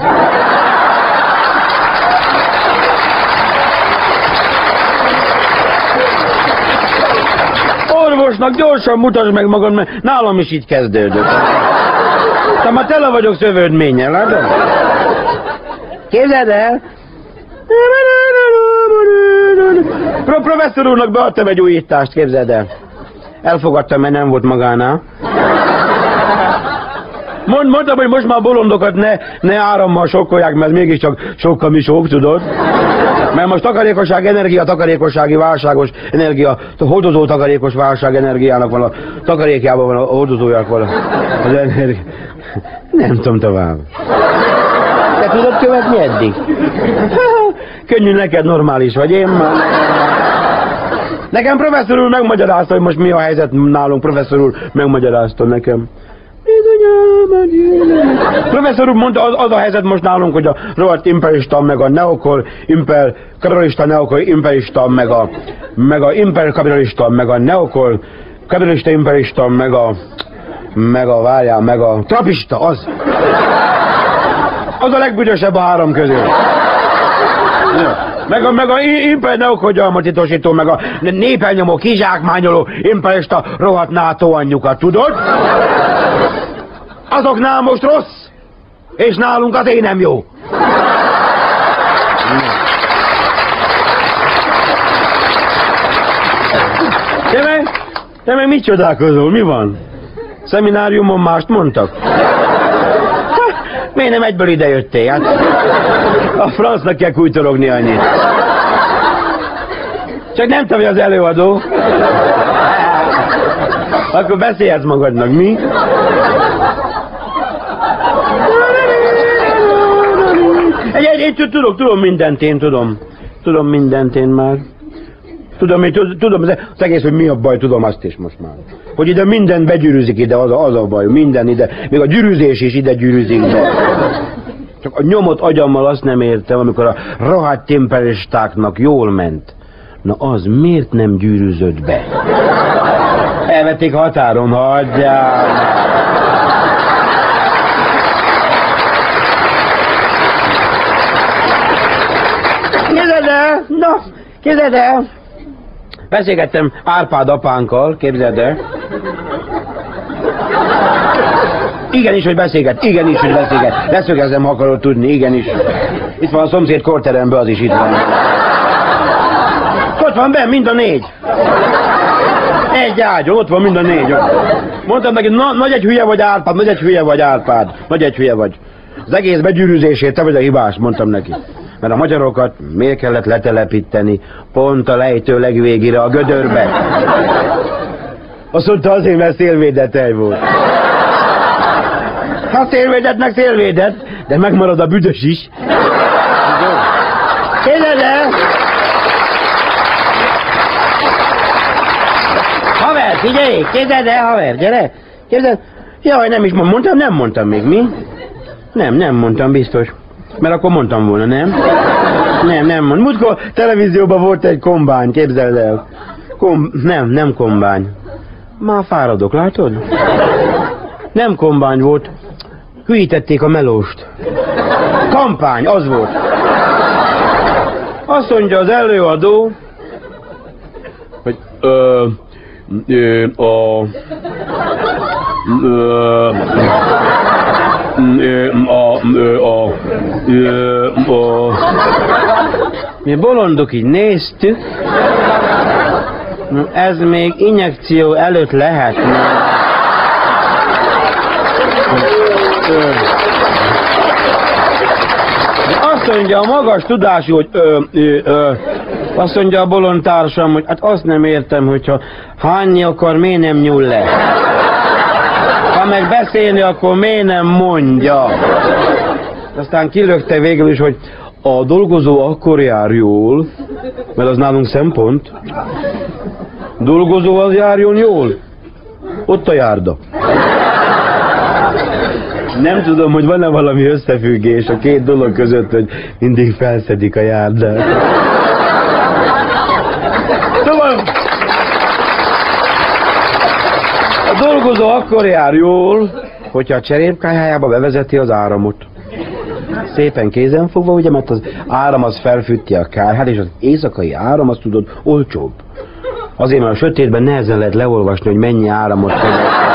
Orvosnak gyorsan mutasd meg magad, mert nálam is így kezdődött. Te már tele vagyok szövődménnyel, látod? Képzeld el! Pro professzor úrnak beadtam egy újítást, képzeld el. Elfogadtam, mert nem volt magánál. Mond, mondtam, hogy most már bolondokat ne, ne árammal sokkolják, mert mégiscsak sokkal mi sok, tudod? Mert most takarékosság, energia, takarékossági válságos energia, hordozó takarékos válság energiának van a takarékjában van a hordozóják van a, az energia. Nem tudom tovább. Te tudod követni eddig? Könnyű neked, normális vagy, én már... Nekem professzor úr megmagyarázta, hogy most mi a helyzet nálunk, professzor úr megmagyarázta nekem. Professzor úr mondta, az, az a helyzet most nálunk, hogy a rohadt imperialista, meg a neokor, imper, kapitalista, neokor, imperialista, meg a, meg a imperkapitalista, meg a neokor, kapitalista, imperialista, meg a, meg a, várjál, meg a trapista, az. Az a legbüdösebb a három közül. Meg a, meg a imper neokodjalmat titosító, meg a népelnyomó, kizsákmányoló, imperialista rohadt NATO anyjukat, tudod? Azoknál most rossz, és nálunk az én nem jó. Te meg, te meg mit csodálkozol, mi van? Szemináriumon mást mondtak? Miért nem egyből ide jöttél? Hát, a francnak kell kújtorogni annyit. Csak nem tudom, hogy az előadó. Akkor beszélhetsz magadnak, mi? Egy, egy, egy, tudok, tudom mindent én, tudom. Tudom mindent én már. Tudom, én, tudom az egész, hogy mi a baj, tudom azt is most már. Hogy ide minden begyűrűzik ide, az a, az a baj, minden ide. Még a gyűrűzés is ide gyűrűzik be. Csak a nyomot agyammal azt nem értem, amikor a rohadt temperistáknak jól ment. Na az miért nem gyűrűzött be? Elvették határon, hagyjál! Képzeld el! Na, képzeld el! Beszélgettem Árpád apánkkal, képzeld el. Igenis, hogy beszélget, igenis, hogy beszélget. Leszögezem, ha akarod tudni, igenis. Itt van a szomszéd korteremben, az is itt van. Ott van benn, mind a négy. Egy ágyon, ott van mind a négy. Mondtam neki, na, nagy egy hülye vagy Árpád, nagy egy hülye vagy Árpád, nagy egy hülye vagy. Az egész begyűrűzését te vagy a hibás, mondtam neki. Mert a magyarokat miért kellett letelepíteni pont a lejtő legvégére a gödörbe? Azt mondta azért, mert szélvédetej volt. Hát szélvédetnek szélvédet, de megmarad a büdös is. Képzeld el! Haver, figyelj! Képzeld el, haver, gyere! Képzeld! Jaj, nem is mondtam, nem mondtam még, mi? Nem, nem mondtam, biztos. Mert akkor mondtam volna, nem? Nem, nem mond. Múltkor televízióban volt egy kombány, képzeld el. Kom... Nem, nem kombány. Már fáradok, látod? Nem kombány volt. Hülyítették a melóst. Kampány, az volt. Azt mondja az előadó, hogy ö, ö, a, ö, a, a, a, a, mi bolondok így néztük, ez még injekció előtt lehetne. Azt mondja a magas tudású, hogy ö, ö, ö, azt mondja a bolond társam, hogy hát azt nem értem, hogyha hányni akar, miért nem nyúl le. Meg beszélni, akkor miért nem mondja? Aztán kilökte végül is, hogy a dolgozó akkor jár jól, mert az nálunk szempont. Dolgozó az járjon jól. Ott a járda. Nem tudom, hogy van-e valami összefüggés a két dolog között, hogy mindig felszedik a járdát. Szóval a dolgozó akkor jár jól, hogyha a cserépkályhájába bevezeti az áramot. Szépen kézen fogva, ugye, mert az áram az felfűti a kályhát, és az éjszakai áram, azt tudod, olcsóbb. Azért, mert a sötétben nehezen lehet leolvasni, hogy mennyi áramot kell.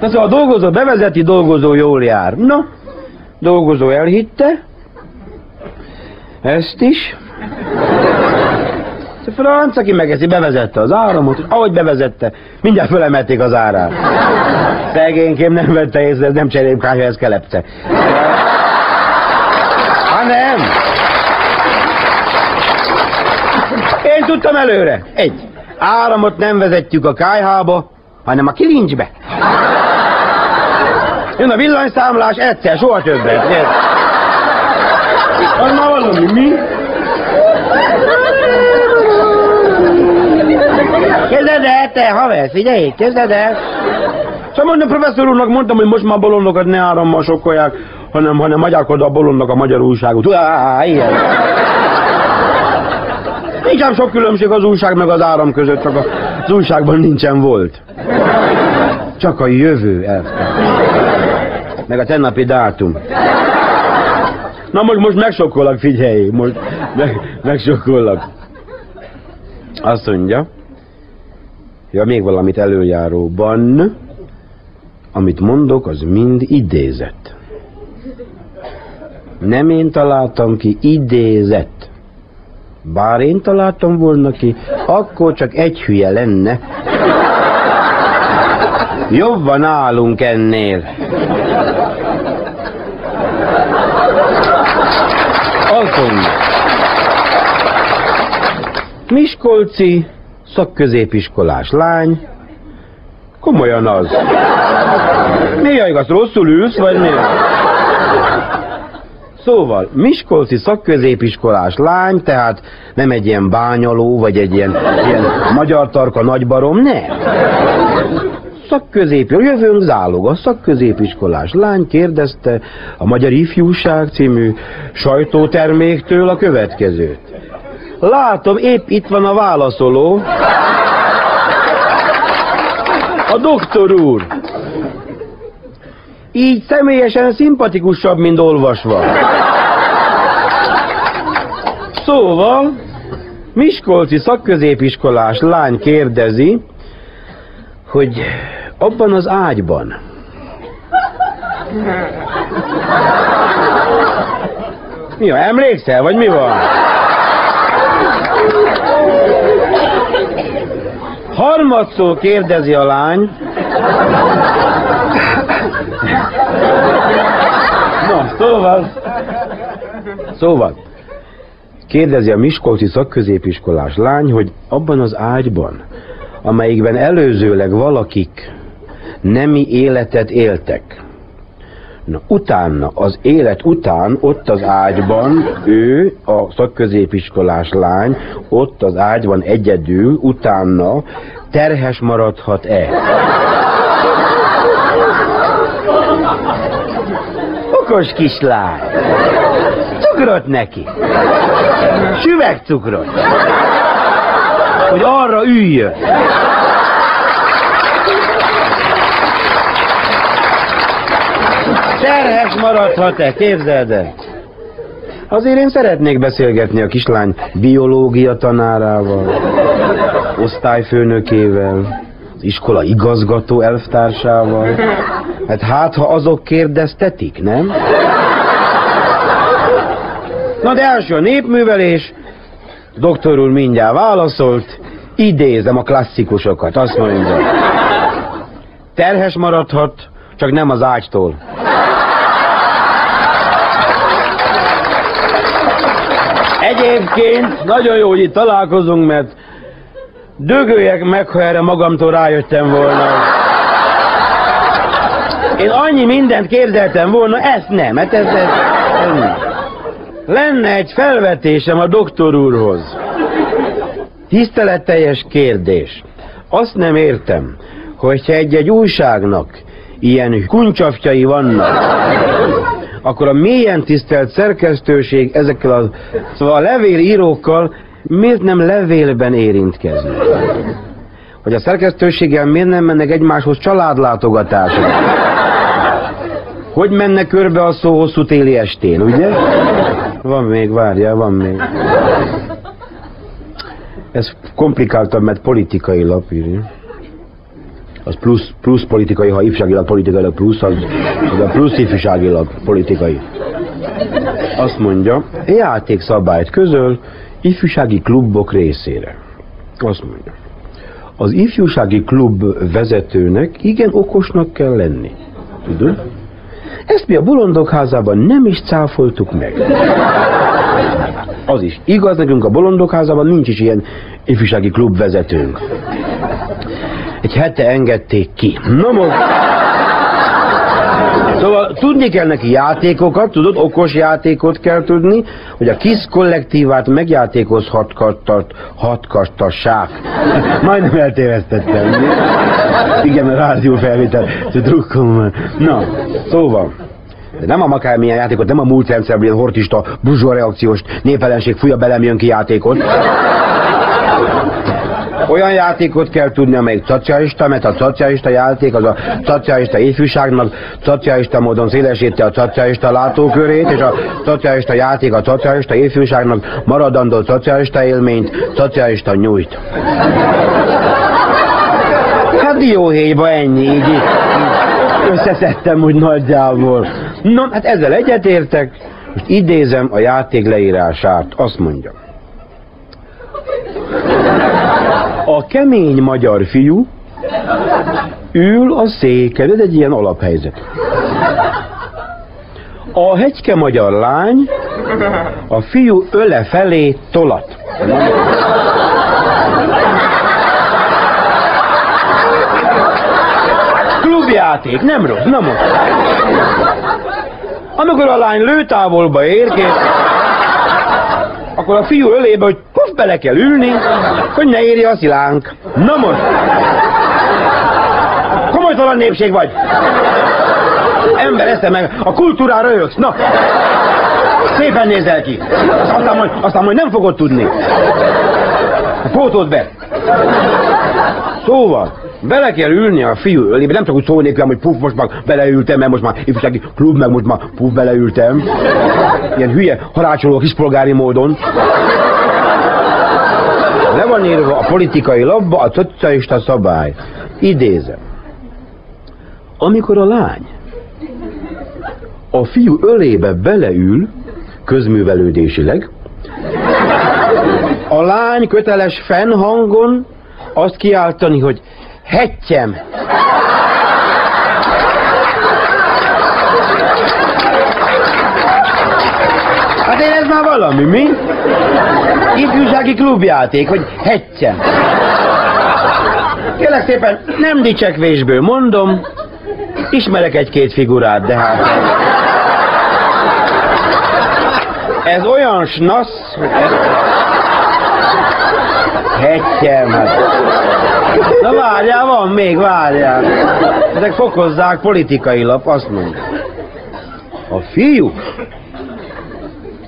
Na szóval a dolgozó bevezeti, dolgozó jól jár. Na, dolgozó elhitte, ezt is. Franc, aki megeszi, bevezette az áramot, és ahogy bevezette, mindjárt fölemelték az árát. Szegénykém nem vette észre, ez nem cserépkája, ez kelepce. Ha nem. Én tudtam előre. Egy. Áramot nem vezetjük a kájhába, hanem a kilincsbe. Jön a villanyszámlás, egyszer, soha többet. Az már valami, mi? Kezded el, te haver, figyelj, kezded el. Szóval mondom, professzor úrnak mondtam, hogy most már bolondokat ne árammal sokkolják, hanem, hanem adják oda a bolondnak a magyar újságot. Á, ilyen. Nincs sok különbség az újság meg az áram között, csak az újságban nincsen volt. Csak a jövő elvtárs. Meg a tennapi dátum. Na most, most megsokkolak, figyelj, most meg, megsokkolak. Azt mondja, ja, még valamit előjáróban, amit mondok, az mind idézett. Nem én találtam ki, idézett. Bár én találtam volna ki, akkor csak egy hülye lenne. Jobban állunk ennél. Mondja. Miskolci szakközépiskolás lány. Komolyan az. Néha igaz, rosszul ülsz, vagy mi? Szóval, Miskolci szakközépiskolás lány, tehát nem egy ilyen bányaló, vagy egy ilyen, ilyen magyar tarka nagybarom, nem. Szakközép, jövőnk zálog, a szakközépiskolás lány kérdezte a Magyar Ifjúság című sajtóterméktől a következőt. Látom, épp itt van a válaszoló. A doktor úr. Így személyesen szimpatikusabb, mint olvasva. Szóval, Miskolci szakközépiskolás lány kérdezi, hogy abban az ágyban Mi van, emlékszel, vagy mi van? Harmadszor kérdezi a lány. Na, szóval... Szóval, kérdezi a Miskolci szakközépiskolás lány, hogy abban az ágyban, amelyikben előzőleg valakik nemi életet éltek, Na, utána, az élet után, ott az ágyban, ő, a szakközépiskolás lány, ott az ágyban egyedül, utána terhes maradhat-e? Okos kislány! Cukrot neki! Süvegcukrot! Hogy arra üljön! Terhes maradhat-e? Képzeld el! Azért én szeretnék beszélgetni a kislány biológia tanárával, osztályfőnökével, az iskola igazgató elvtársával. Hát hát, ha azok kérdeztetik, nem? Na de első a népművelés, doktor úr mindjárt válaszolt, idézem a klasszikusokat, azt mondja. Terhes maradhat, csak nem az ágytól. Egyébként nagyon jó, hogy itt találkozunk, mert dögöljek meg, ha erre magamtól rájöttem volna. Én annyi mindent képzeltem volna, ezt nem, hát ez, ez, ez nem. Lenne egy felvetésem a doktor úrhoz. Tiszteletteljes kérdés. Azt nem értem, hogyha egy-egy újságnak ilyen kuncsafjai vannak, akkor a mélyen tisztelt szerkesztőség ezekkel a, szóval a levélírókkal miért nem levélben érintkezni? Hogy a szerkesztőséggel miért nem mennek egymáshoz családlátogatásra? Hogy menne körbe a szó hosszú téli estén, ugye? Van még, várja, van még. Ez komplikáltabb, mert politikai lap írja. Az plusz, plusz politikai, ha ifjúságilag politikailag plusz, az, az a plusz ifjúságilag politikai. Azt mondja, játékszabályt közöl ifjúsági klubok részére. Azt mondja, az ifjúsági klub vezetőnek igen okosnak kell lenni. Tudod? Ezt mi a bolondok házában nem is cáfoltuk meg. Az is igaz, nekünk a bolondok házában nincs is ilyen ifjúsági klub vezetőnk. Egy hete engedték ki. Na most... Szóval tudni kell neki játékokat, tudod, okos játékot kell tudni, hogy a kis kollektívát megjátékozhatkattassák. Majdnem eltévesztettem. Igen, a rádió felvétel. Drukkom. Na, szóval. De nem a makármilyen játékot, nem a múlt rendszerből hortista, burzsó reakciós népelenség fúja belem jön ki játékot. Olyan játékot kell tudni, amelyik szocialista, mert a szocialista játék az a szocialista ifjúságnak szocialista módon szélesíti a szocialista látókörét, és a szocialista játék a szocialista ifjúságnak maradandó szocialista élményt szocialista nyújt. Hát dióhéjba ennyi, így, így összeszedtem úgy nagyjából. Na, hát ezzel egyetértek, most idézem a játék leírását, azt mondja. A kemény magyar fiú ül a széken, ez egy ilyen alaphelyzet. A hegyke magyar lány a fiú öle felé tolat. Klubjáték, nem rossz, na most. Amikor a lány lőtávolba érkezik, akkor a fiú ölébe, hogy puff bele kell ülni, hogy ne érje a szilánk. Na most! Komolytalan népség vagy! Ember esze meg, a kultúrára röhögsz, na! Szépen nézel ki! Aztán majd, aztán majd nem fogod tudni. Pótold be! Szóval, bele kell ülni a fiú ölébe, nem csak úgy szólnék hogy puff, most már beleültem, mert most már ifjúsági klub, meg most már puff, beleültem. Ilyen hülye, harácsoló kispolgári módon. Le van írva a politikai labba a szocialista szabály. Idézem. Amikor a lány a fiú ölébe beleül, közművelődésileg, a lány köteles fennhangon azt kiáltani, hogy hettyem. Hát én ez már valami, mi? Ifjúsági klubjáték, hogy hettyem. Kérlek szépen, nem dicsekvésből mondom, ismerek egy-két figurát, de hát... Ez olyan snasz, hogy. Hettyem, hát. Na várjál, van még, várjál. Ezek fokozzák politikailag, azt mondja. A fiú,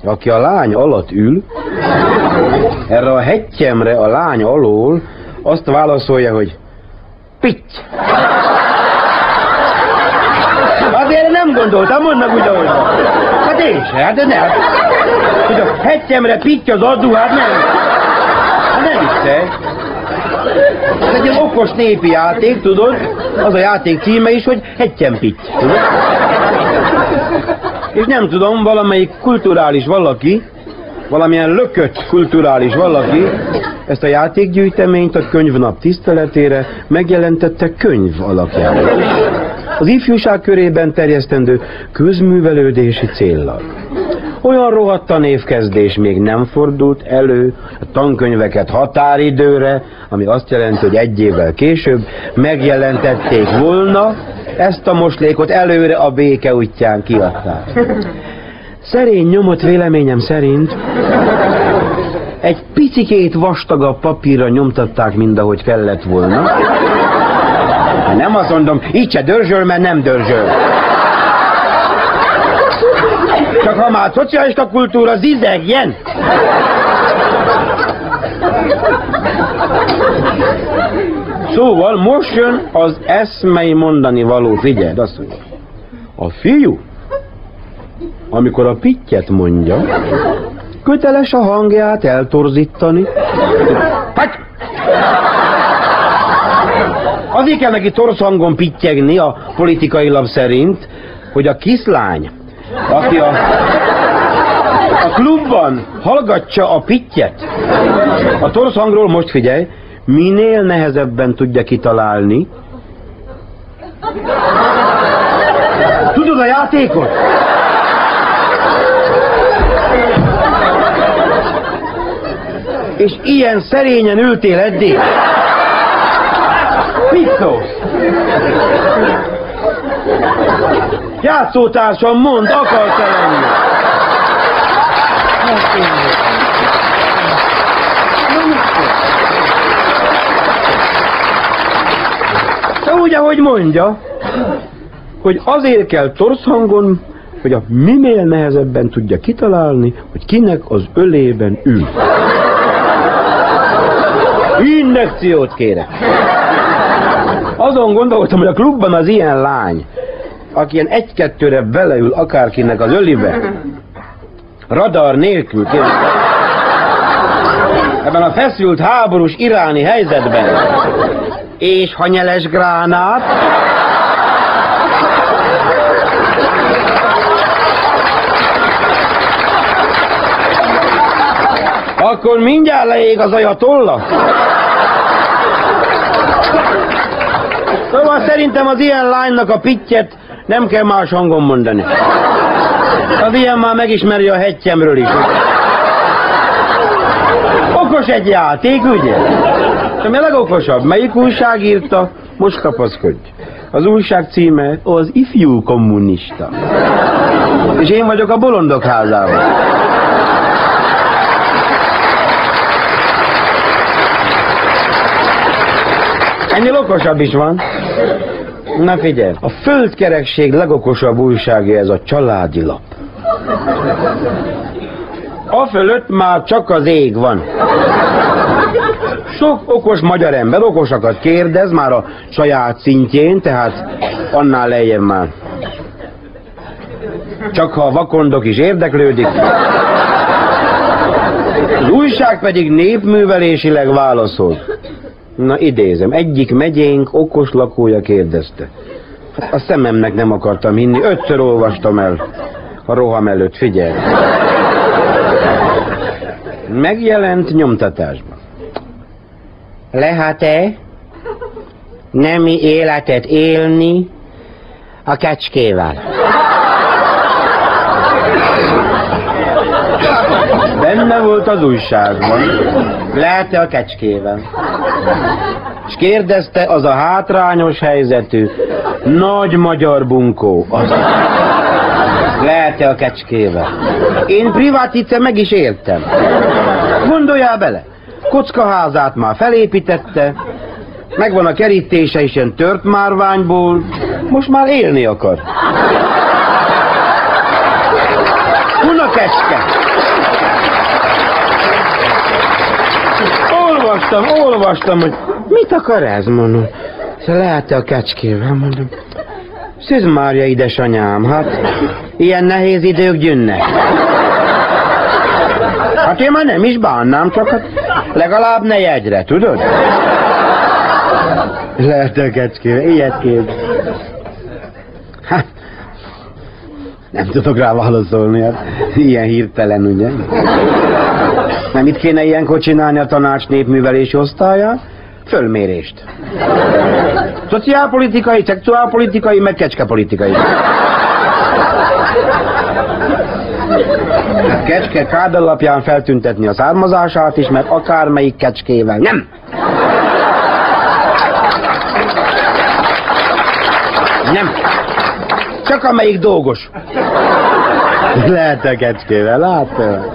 aki a lány alatt ül, erre a hettyemre a lány alól azt válaszolja, hogy pitty. Hát erre nem gondoltam, mondd meg úgy, ahogy. Hát én se, hát de nem. Hogy a hettyemre pitty az adó, hát nem. Hát nem vicces. Ez egy ilyen okos népi játék, tudod? Az a játék címe is, hogy hettyem pitty, tudod? És nem tudom, valamelyik kulturális valaki, valamilyen lökött kulturális valaki ezt a játékgyűjteményt a könyvnap tiszteletére megjelentette könyv alapján. Az ifjúság körében terjesztendő közművelődési céllal. Olyan rohadt a névkezdés még nem fordult elő, a tankönyveket határidőre, ami azt jelenti, hogy egy évvel később megjelentették volna, ezt a moslékot előre a béke útján kiadták. Szerény nyomot véleményem szerint egy picikét vastagabb papírra nyomtatták, mint ahogy kellett volna. Nem azt mondom, így se dörzsöl, mert nem dörzsöl. Csak ha már szocialista kultúra zizegjen. Szóval most jön az eszmei mondani való, figyeld, azt mondja. A fiú, amikor a pittyet mondja, köteles a hangját eltorzítani. Hagy! Azért kell neki torsz hangon pittyegni a politikai lap szerint, hogy a kislány, aki a, a klubban hallgatja a pittyet, a torsz hangról most figyelj, minél nehezebben tudja kitalálni. Tudod a játékot? És ilyen szerényen ültél eddig. Szólsz? Játszótársam, mond, akarsz-e lenni? De úgy, ahogy mondja, hogy azért kell torsz hangon, hogy a minél nehezebben tudja kitalálni, hogy kinek az ölében ül. Injekciót kérek. Azon gondoltam, hogy a klubban az ilyen lány, aki ilyen egy-kettőre beleül akárkinek az ölibe, radar nélkül, kérem, ebben a feszült háborús iráni helyzetben, és hanyeles gránát, akkor mindjárt leég az ajatolla. Szóval szerintem az ilyen lánynak a pittyet nem kell más hangon mondani. Az ilyen már megismeri a hegyemről is. Okos egy játék, ugye? De mi a legokosabb? Melyik újság írta? Most kapaszkodj. Az újság címe az ifjú kommunista. És én vagyok a bolondok házában. Ennél okosabb is van. Na figyelj, a földkerekség legokosabb újságja ez a családi lap. A fölött már csak az ég van. Sok okos magyar ember okosakat kérdez már a saját szintjén, tehát annál lejjebb már. Csak ha a vakondok is érdeklődik. Az újság pedig népművelésileg válaszol. Na idézem, egyik megyénk okos lakója kérdezte. A szememnek nem akartam hinni, ötször olvastam el a roham előtt, figyelj. Megjelent nyomtatásban. Lehet-e nemi életet élni a kecskével? Benne volt az újságban. Lehet-e a kecskével? És kérdezte az a hátrányos helyzetű, nagy magyar bunkó. Az Lehet-e a kecskével? Én privatice meg is értem. Gondoljál bele, kockaházát már felépítette, megvan a kerítése is ilyen tört márványból, most már élni akar. Huna kecske? Olvastam, olvastam, hogy mit akar ez, mondom. Szóval lehet-e a kecskével, mondom. Szűz Mária, édesanyám, hát ilyen nehéz idők gyűnnek. Hát én már nem is bánnám, csak hát legalább ne jegyre, tudod? Lehet a kecskével, ilyet kép. Hát, nem tudok rá válaszolni, hát ilyen hirtelen, ugye? Nem itt kéne ilyenkor csinálni a tanács népművelési osztályát? Fölmérést. Szociálpolitikai, szexuálpolitikai, meg kecskepolitikai. Hát kecske kád feltüntetni a származását is, mert akármelyik kecskével. Nem! Nem. Csak amelyik dolgos. Lehet a kecskével, látod?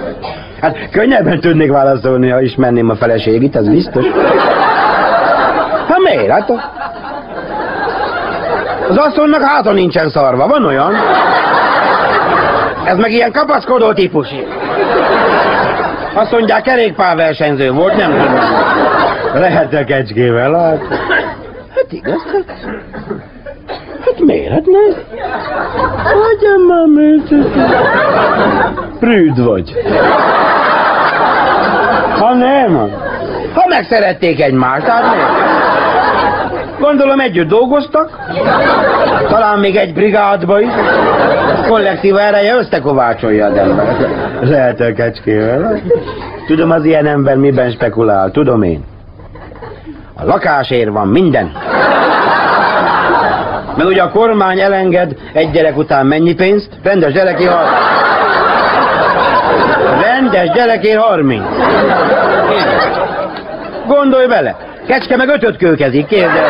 Hát könnyebben tudnék válaszolni, ha ismerném a feleségét, ez biztos. Hát miért? Hát a... Az asszonynak háta nincsen szarva, van olyan? Ez meg ilyen kapaszkodó típus. Azt mondják, kerékpárversenyző volt, nem tudom. Lehet a kecskével, hát. Hát igaz, hát. Miért? Hát nem. Hagyjam már műtőt. Prűd vagy. Ha nem, ha megszerették egymást, hát miért? Gondolom együtt dolgoztak, talán még egy brigádba is. Kollektív ereje összekovácsolja az ember. Lehet a kecskével. Tudom, az ilyen ember miben spekulál, tudom én. A lakásért van minden. Mert ugye a kormány elenged egy gyerek után mennyi pénzt? Rendes gyereké 30. Rendes gyereké 30. Gondolj bele, kecske meg ötöt kőkezik, kérdez.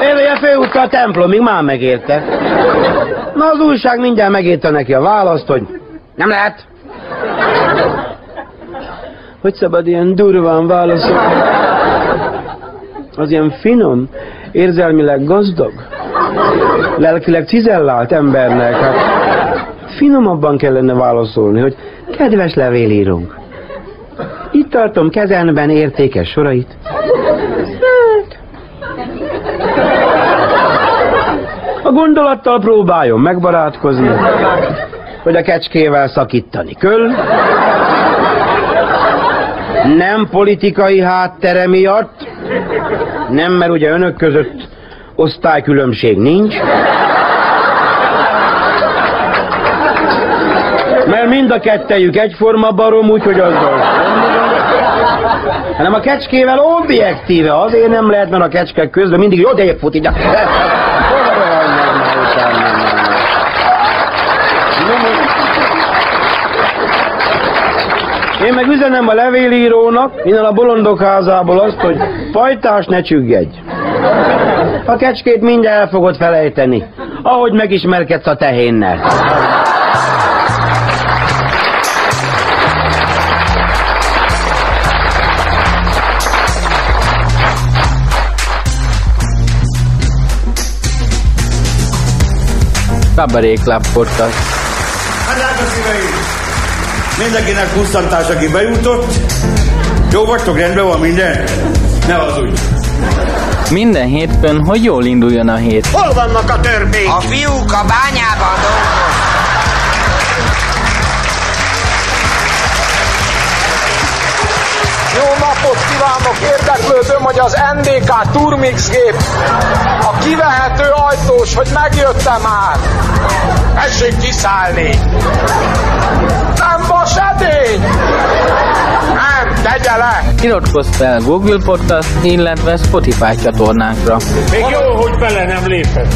Élője főútra a templomig, már megérte. Na az újság mindjárt megírta neki a választ, hogy nem lehet. Hogy szabad ilyen durván válaszolni? Az ilyen finom, érzelmileg gazdag, lelkileg cizellált embernek, hát finomabban kellene válaszolni, hogy kedves levélírónk, itt tartom kezemben értékes sorait. Hát, a gondolattal próbáljon megbarátkozni, hogy a kecskével szakítani köl, nem politikai háttere miatt, nem, mert ugye önök között osztálykülönbség nincs, mert mind a kettejük egyforma barom, úgyhogy azzal hanem a kecskével objektíve, azért nem lehet, mert a kecskek közben mindig jó odébb fut így. Én meg üzenem a levélírónak, innen a bolondok házából azt, hogy fajtás ne csüggedj. A kecskét mindjárt el fogod felejteni, ahogy megismerkedsz a tehénnel. Cabaret Club Podcast. Hát szíveim! Mindenkinek kusztantás, aki bejutott. Jó vagytok, rendben van minden? Ne hazudj! Minden hétfőn, hogy jól induljon a hét. Hol vannak a törpék? A fiúk a bányában dolgoznak. Jó napot kívánok! Érdeklődöm, hogy az NDK Turmix gép a kivehető ajtós, hogy megjöttem már. Tessék kiszállni! Nem edény! Nem, tegye le! Iratkozz fel Google Podcast, illetve Spotify csatornánkra. Még jó, hogy bele nem lépett.